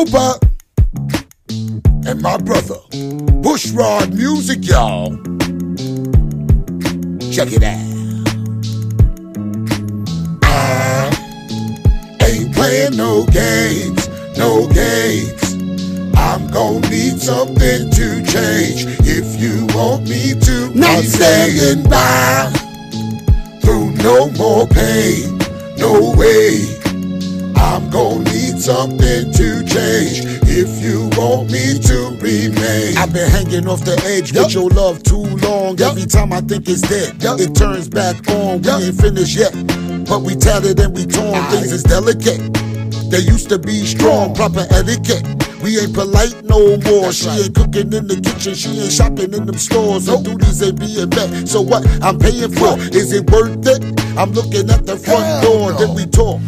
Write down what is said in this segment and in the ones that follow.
Cooper and my brother. Bushrod music, y'all. Check it out. I ain't playing no games, no games. I'm gonna need something to change if you want me to. Not staying by through no more pain, no way. I'm gonna need something to change if you want me to remain. I've been hanging off the edge with your love too long. Every time I think it's dead, it turns back on. We ain't finished yet, but we tatted and we torn. Things is delicate. They used to be strong, proper etiquette. We ain't polite no more. she ain't cooking in the kitchen. She ain't shopping in them stores. Her duties ain't being met. So what I'm paying for, is it worth it? I'm looking at the front door. Then we talk.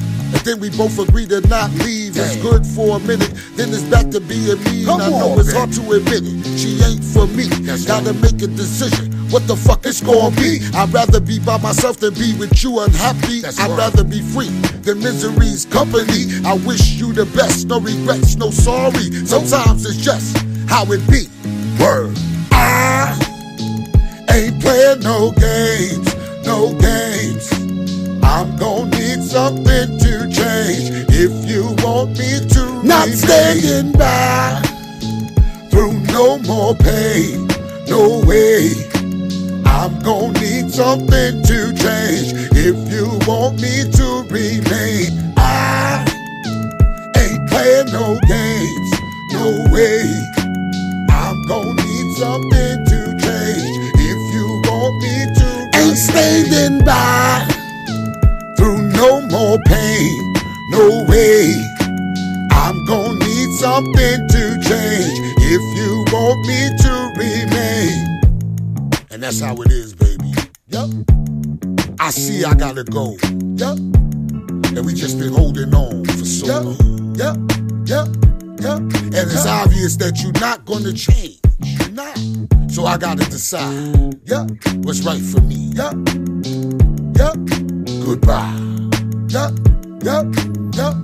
Then we both agree to not leave. It's good for a minute, then it's back to being me. I know it's hard to admit it. She ain't for me. Gotta make a decision. What the fuck it's gonna be? I'd rather be by myself than be with you unhappy. I'd rather be free than misery's company. I wish you the best, no regrets, no sorry. Sometimes it's just how it be. Word. I ain't playing no games, no games. I'm gonna need something if you want me to not standing by through no more pain, no way. I'm gonna need something to change if you want me to remain. I ain't playing no games, no way. I'm gonna need something to change if you want me to. Ain't standing by no way. I'm gonna need something to change if you want me to remain. And that's how it is, baby. Yup. I see I gotta go. Yup. And we just been holding on for so Yup. long. Yup. Yup. Yup. And it's obvious that you're not gonna change. You're not. So I gotta decide. Yup. What's right for me. Yup. Yup. Goodbye. Yup. Yup. Yup.